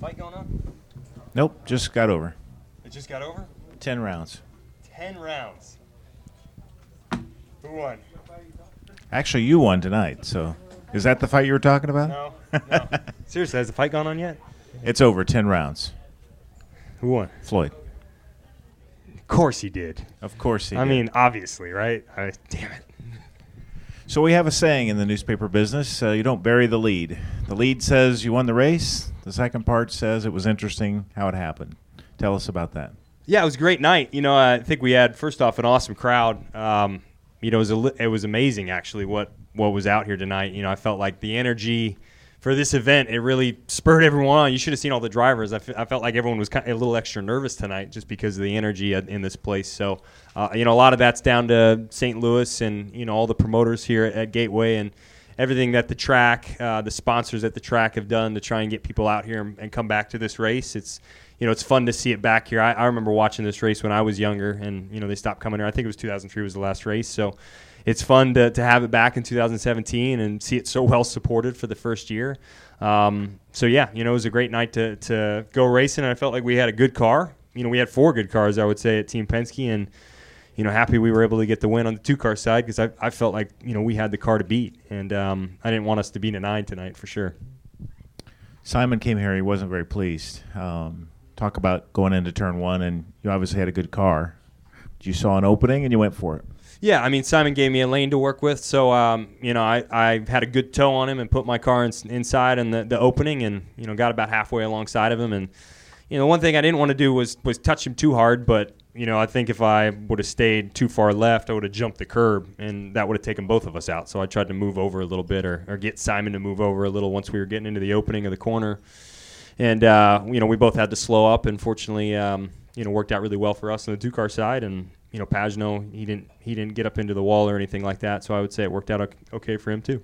fight going on? Nope, just got over. It just got over. Ten rounds. Ten rounds. Who won? Actually, you won tonight. So, is that the fight you were talking about? No. No. Seriously, has the fight gone on yet? It's over. Ten rounds. Who won? Floyd. Of course he did. Of course he I did. mean, obviously, right? I, damn it. So we have a saying in the newspaper business: uh, you don't bury the lead. The lead says you won the race. The second part says it was interesting how it happened. Tell us about that. Yeah, it was a great night. You know, I think we had first off an awesome crowd. Um, you know, it was a, it was amazing actually what what was out here tonight. You know, I felt like the energy for this event it really spurred everyone on. You should have seen all the drivers. I, f- I felt like everyone was kind of a little extra nervous tonight just because of the energy in this place. So, uh, you know, a lot of that's down to St. Louis and you know all the promoters here at, at Gateway and everything that the track, uh, the sponsors at the track have done to try and get people out here and, and come back to this race. It's you know, it's fun to see it back here. I, I remember watching this race when I was younger, and you know, they stopped coming here. I think it was 2003 was the last race, so it's fun to, to have it back in 2017 and see it so well supported for the first year. Um, so yeah, you know, it was a great night to to go racing, and I felt like we had a good car. You know, we had four good cars, I would say, at Team Penske, and you know, happy we were able to get the win on the two car side because I, I felt like you know we had the car to beat, and um, I didn't want us to beat a nine tonight for sure. Simon came here. He wasn't very pleased. Um, talk about going into turn one, and you obviously had a good car. You saw an opening and you went for it. Yeah, I mean Simon gave me a lane to work with, so um, you know I, I had a good tow on him and put my car in, inside in the, the opening, and you know got about halfway alongside of him, and you know one thing I didn't want to do was was touch him too hard, but you know I think if I would have stayed too far left, I would have jumped the curb, and that would have taken both of us out. So I tried to move over a little bit, or, or get Simon to move over a little once we were getting into the opening of the corner, and uh, you know we both had to slow up, and fortunately um, you know worked out really well for us on the two car side, and you know, Pagenaud, he didn't he didn't get up into the wall or anything like that. So I would say it worked out okay for him too.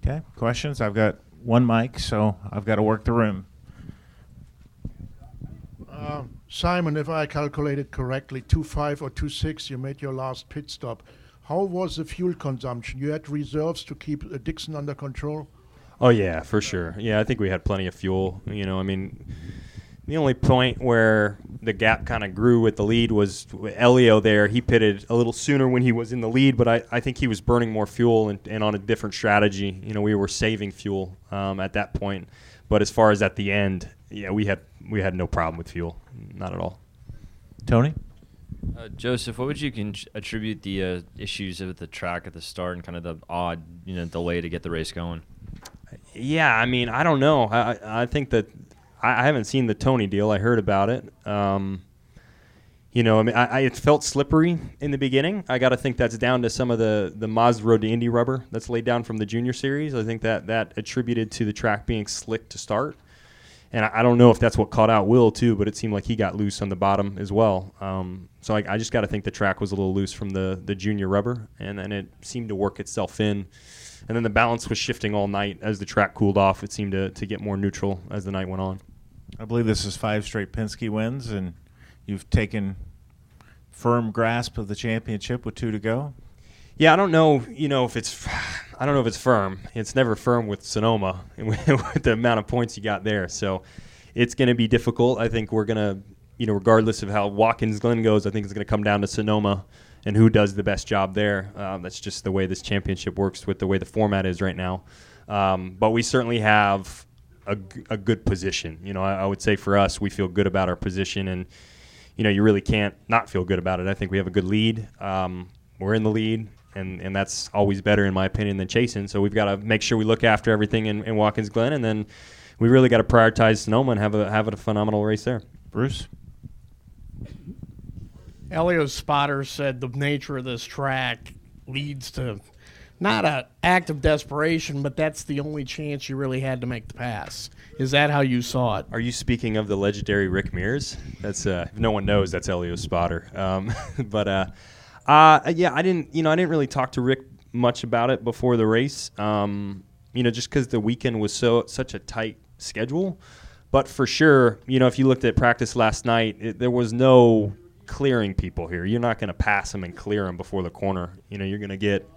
Okay, questions? I've got one mic, so I've got to work the room. Uh, Simon, if I calculated correctly, two five or two six, you made your last pit stop. How was the fuel consumption? You had reserves to keep uh, Dixon under control. Oh yeah, for sure. Yeah, I think we had plenty of fuel. You know, I mean, the only point where the gap kind of grew with the lead was Elio there. He pitted a little sooner when he was in the lead, but I, I think he was burning more fuel and, and on a different strategy. You know, we were saving fuel um, at that point. But as far as at the end, yeah, we had we had no problem with fuel, not at all. Tony, uh, Josef, what would you con- attribute the uh, issues with the track at the start and kind of the odd, you know, delay to get the race going? Yeah, I mean, I don't know. I I think that I, I haven't seen the Tony deal. I heard about it. Um, you know, I mean, I, I, it felt slippery in the beginning. I got to think that's down to some of the the Mazda Road to Indy rubber that's laid down from the Junior Series. I think that that attributed to the track being slick to start. And I, I don't know if that's what caught out Will too, but it seemed like he got loose on the bottom as well. Um, so I, I just got to think the track was a little loose from the the Junior rubber, and then it seemed to work itself in. And then the balance was shifting all night as the track cooled off. It seemed to, to get more neutral as the night went on. I believe this is five straight Penske wins, and you've taken firm grasp of the championship with two to go. Yeah, I don't know. You know if it's, I don't know if it's firm. It's never firm with Sonoma with the amount of points you got there. So it's going to be difficult. I think we're going to, you know, regardless of how Watkins Glen goes, I think it's going to come down to Sonoma and who does the best job there. Um, that's just the way this championship works with the way the format is right now. Um, but we certainly have a, a good position. You know, I, I, would say for us, we feel good about our position, and you know, you really can't not feel good about it. I think we have a good lead. Um, we're in the lead, and and that's always better in my opinion than chasing. So we've got to make sure we look after everything in, in Watkins Glen, and then we really got to prioritize Sonoma and have a have a phenomenal race there. Bruce. Elio's spotter said the nature of this track leads to not an act of desperation, but that's the only chance you really had to make the pass. Is that how you saw it? Are you speaking of the legendary Rick Mears? That's uh, if no one knows, that's Elio's spotter. Um, but uh, uh, yeah, I didn't, you know, I didn't really talk to Rick much about it before the race. Um, you know, just because the weekend was so such a tight schedule. But for sure, you know, if you looked at practice last night, it, there was no clearing people here. You're not going to pass them and clear them before the corner. You know, you're going to get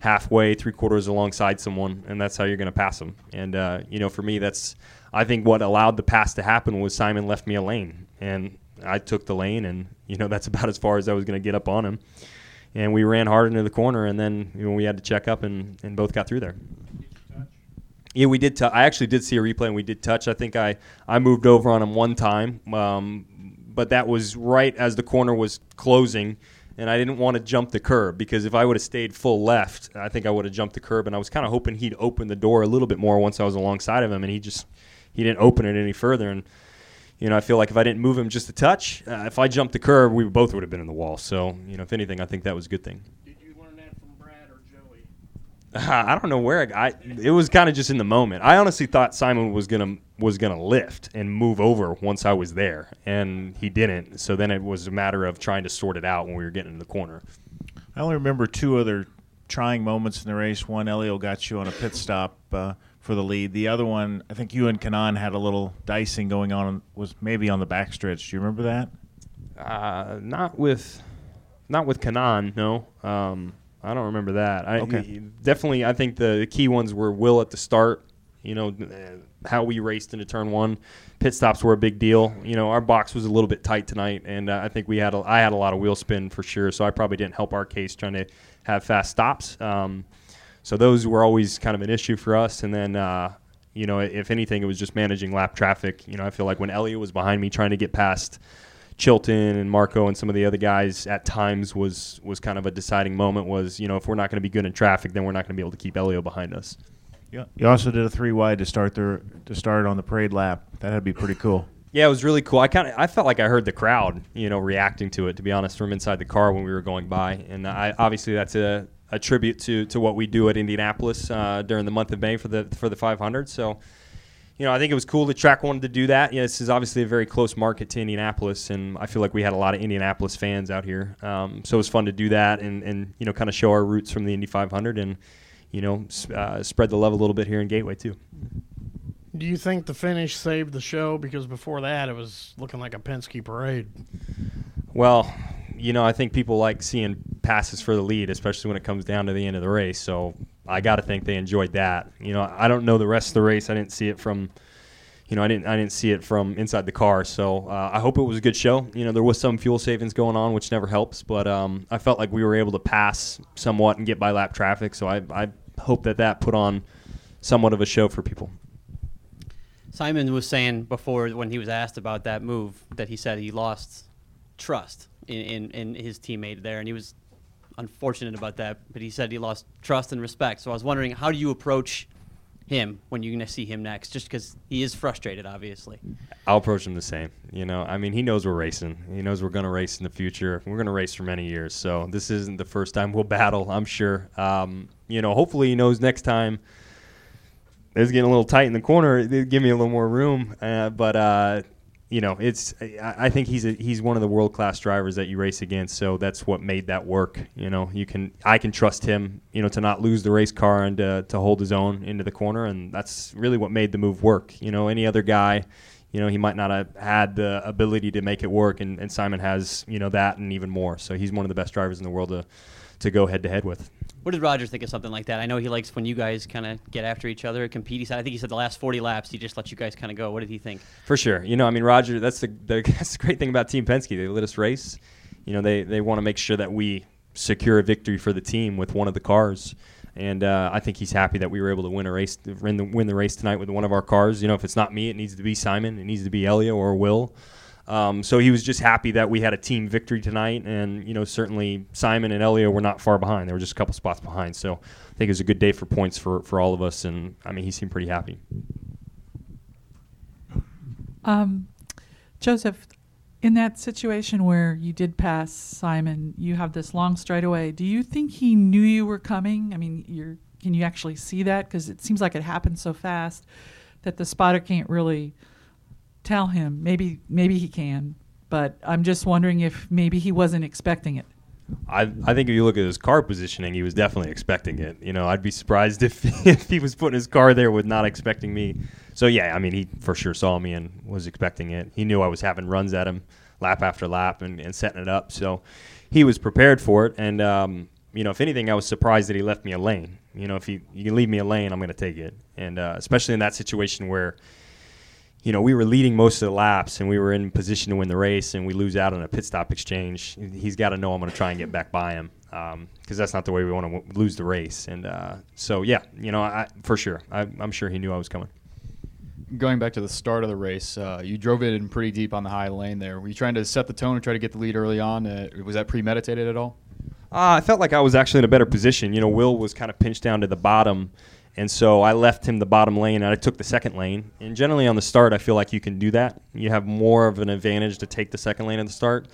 halfway, three quarters alongside someone, and that's how you're going to pass them. And uh, you know, for me, that's I think what allowed the pass to happen was Simon left me a lane, and I took the lane, and you know that's about as far as I was going to get up on him. And we ran hard into the corner, and then you know, we had to check up, and, and both got through there. Yeah, we did. T- I actually did see a replay, and we did touch. I think I, I moved over on him one time, um, but that was right as the corner was closing, and I didn't want to jump the curb because if I would have stayed full left, I think I would have jumped the curb, and I was kind of hoping he'd open the door a little bit more once I was alongside of him, and he just he didn't open it any further, and you know, I feel like if I didn't move him just a touch, uh, if I jumped the curb, we both would have been in the wall. So, you know, if anything, I think that was a good thing. Did you learn that from Brad or Joey? I don't know where I, I it was kind of just in the moment. I honestly thought Simon was gonna was gonna lift and move over once I was there, and he didn't. So then it was a matter of trying to sort it out when we were getting in the corner. I only remember two other trying moments in the race. One, Elio got you on a pit stop uh, for the lead. The other one, I think you and Kanaan had a little dicing going on. Was maybe on the backstretch. Do you remember that? Uh, not with, not with Kanaan. No, um, I don't remember that. I Okay. definitely. I think the key ones were Will at the start. You know how we raced into turn one. Pit stops were a big deal. You know our box was a little bit tight tonight, and uh, I think we had a, I had a lot of wheel spin for sure. So I probably didn't help our case trying to have fast stops. Um, so those were always kind of an issue for us. And then, uh, you know, if anything, it was just managing lap traffic. You know, I feel like when Elio was behind me trying to get past Chilton and Marco and some of the other guys at times was was kind of a deciding moment. Was you know if we're not going to be good in traffic, then we're not going to be able to keep Elio behind us. Yeah. You also did a three wide to start the to start on the parade lap. That'd be pretty cool. Yeah, it was really cool. I kind of I felt like I heard the crowd, you know, reacting to it. To be honest, from inside the car when we were going by, and I obviously that's a, a tribute to to what we do at Indianapolis uh, during the month of May for the for the 500. So, you know, I think it was cool that track wanted to do that. Yeah, this is obviously a very close market to Indianapolis, and I feel like we had a lot of Indianapolis fans out here. Um, so it was fun to do that, and and you know, kind of show our roots from the Indy 500, and you know, uh, spread the love a little bit here in Gateway too. Do you think the finish saved the show? Because before that, it was looking like a Penske parade. Well, you know, I think people like seeing passes for the lead, especially when it comes down to the end of the race. So I got to think they enjoyed that. You know, I don't know the rest of the race. I didn't see it from, you know, I didn't I didn't see it from inside the car. So uh, I hope it was a good show. You know, there was some fuel savings going on, which never helps. But um, I felt like we were able to pass somewhat and get by lap traffic. So I I hope that that put on somewhat of a show for people. Simon was saying before when he was asked about that move that he said he lost trust in, in, in his teammate there, and he was unfortunate about that. But he said he lost trust and respect. So I was wondering, how do you approach him when you're going to see him next? Just because he is frustrated, obviously. I'll approach him the same. You know, I mean, he knows we're racing. He knows we're going to race in the future. We're going to race for many years. So this isn't the first time we'll battle. I'm sure. Um, you know, hopefully he knows next time. It's getting a little tight in the corner. They give me a little more room. Uh, but uh, you know, it's. I, think he's a, he's one of the world class drivers that you race against. So that's what made that work. You know, you can I can trust him. You know, to not lose the race car and to, to hold his own into the corner, and that's really what made the move work. You know, any other guy you know, he might not have had the ability to make it work, and, and Simon has, you know, that and even more. So he's one of the best drivers in the world to, to go head to head with. What did Roger think of something like that? I know he likes when you guys kind of get after each other, compete. He said, I think he said the last 40 laps, he just let you guys kind of go. What did he think? For sure. You know, I mean, Roger, that's the, the, that's the great thing about Team Penske. They let us race. You know, they, they want to make sure that we secure a victory for the team with one of the cars. And uh, I think he's happy that we were able to win a race, win the, win the race tonight with one of our cars. You know, if it's not me, it needs to be Simon. It needs to be Elio or Will. Um, so he was just happy that we had a team victory tonight, and you know certainly Simon and Elio were not far behind; they were just a couple spots behind. So I think it was a good day for points for for all of us, and I mean he seemed pretty happy. Um, Josef, in that situation where you did pass Simon, you have this long straightaway. Do you think he knew you were coming? I mean, can you actually see that? Because it seems like it happened so fast that the spotter can't really tell him. Maybe maybe he can, but I'm just wondering if maybe he wasn't expecting it. I, I think if you look at his car positioning, he was definitely expecting it. You know, I'd be surprised if, if he was putting his car there with not expecting me. So yeah, I mean, he for sure saw me and was expecting it. He knew I was having runs at him lap after lap and, and setting it up. So he was prepared for it. And um, you know, if anything, I was surprised that he left me a lane. You know, if you you can leave me a lane, I'm going to take it. And uh, especially in that situation where you know, we were leading most of the laps and we were in position to win the race, and we lose out on a pit stop exchange. He's got to know I'm going to try and get back by him because that's not the way we want to w- lose the race. And uh, so, yeah, you know, I, for sure, I, I'm sure he knew I was coming. Going back to the start of the race, uh, you drove it in pretty deep on the high lane there. Were you trying to set the tone and try to get the lead early on? Uh, was that premeditated at all? Uh, I felt like I was actually in a better position. You know, Will was kind of pinched down to the bottom, and so I left him the bottom lane and I took the second lane. And generally on the start, I feel like you can do that. You have more of an advantage to take the second lane at the start.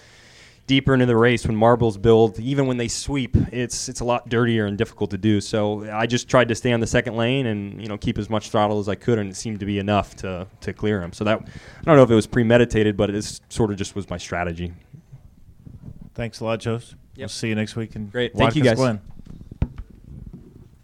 Deeper into the race, when marbles build, even when they sweep, it's it's a lot dirtier and difficult to do. So I just tried to stay on the second lane and you know keep as much throttle as I could, and it seemed to be enough to to clear him. So that I don't know if it was premeditated, but it is, sort of just was my strategy. Thanks a lot, Josef. We'll see you next week. in Great. Thank you, guys. Glen.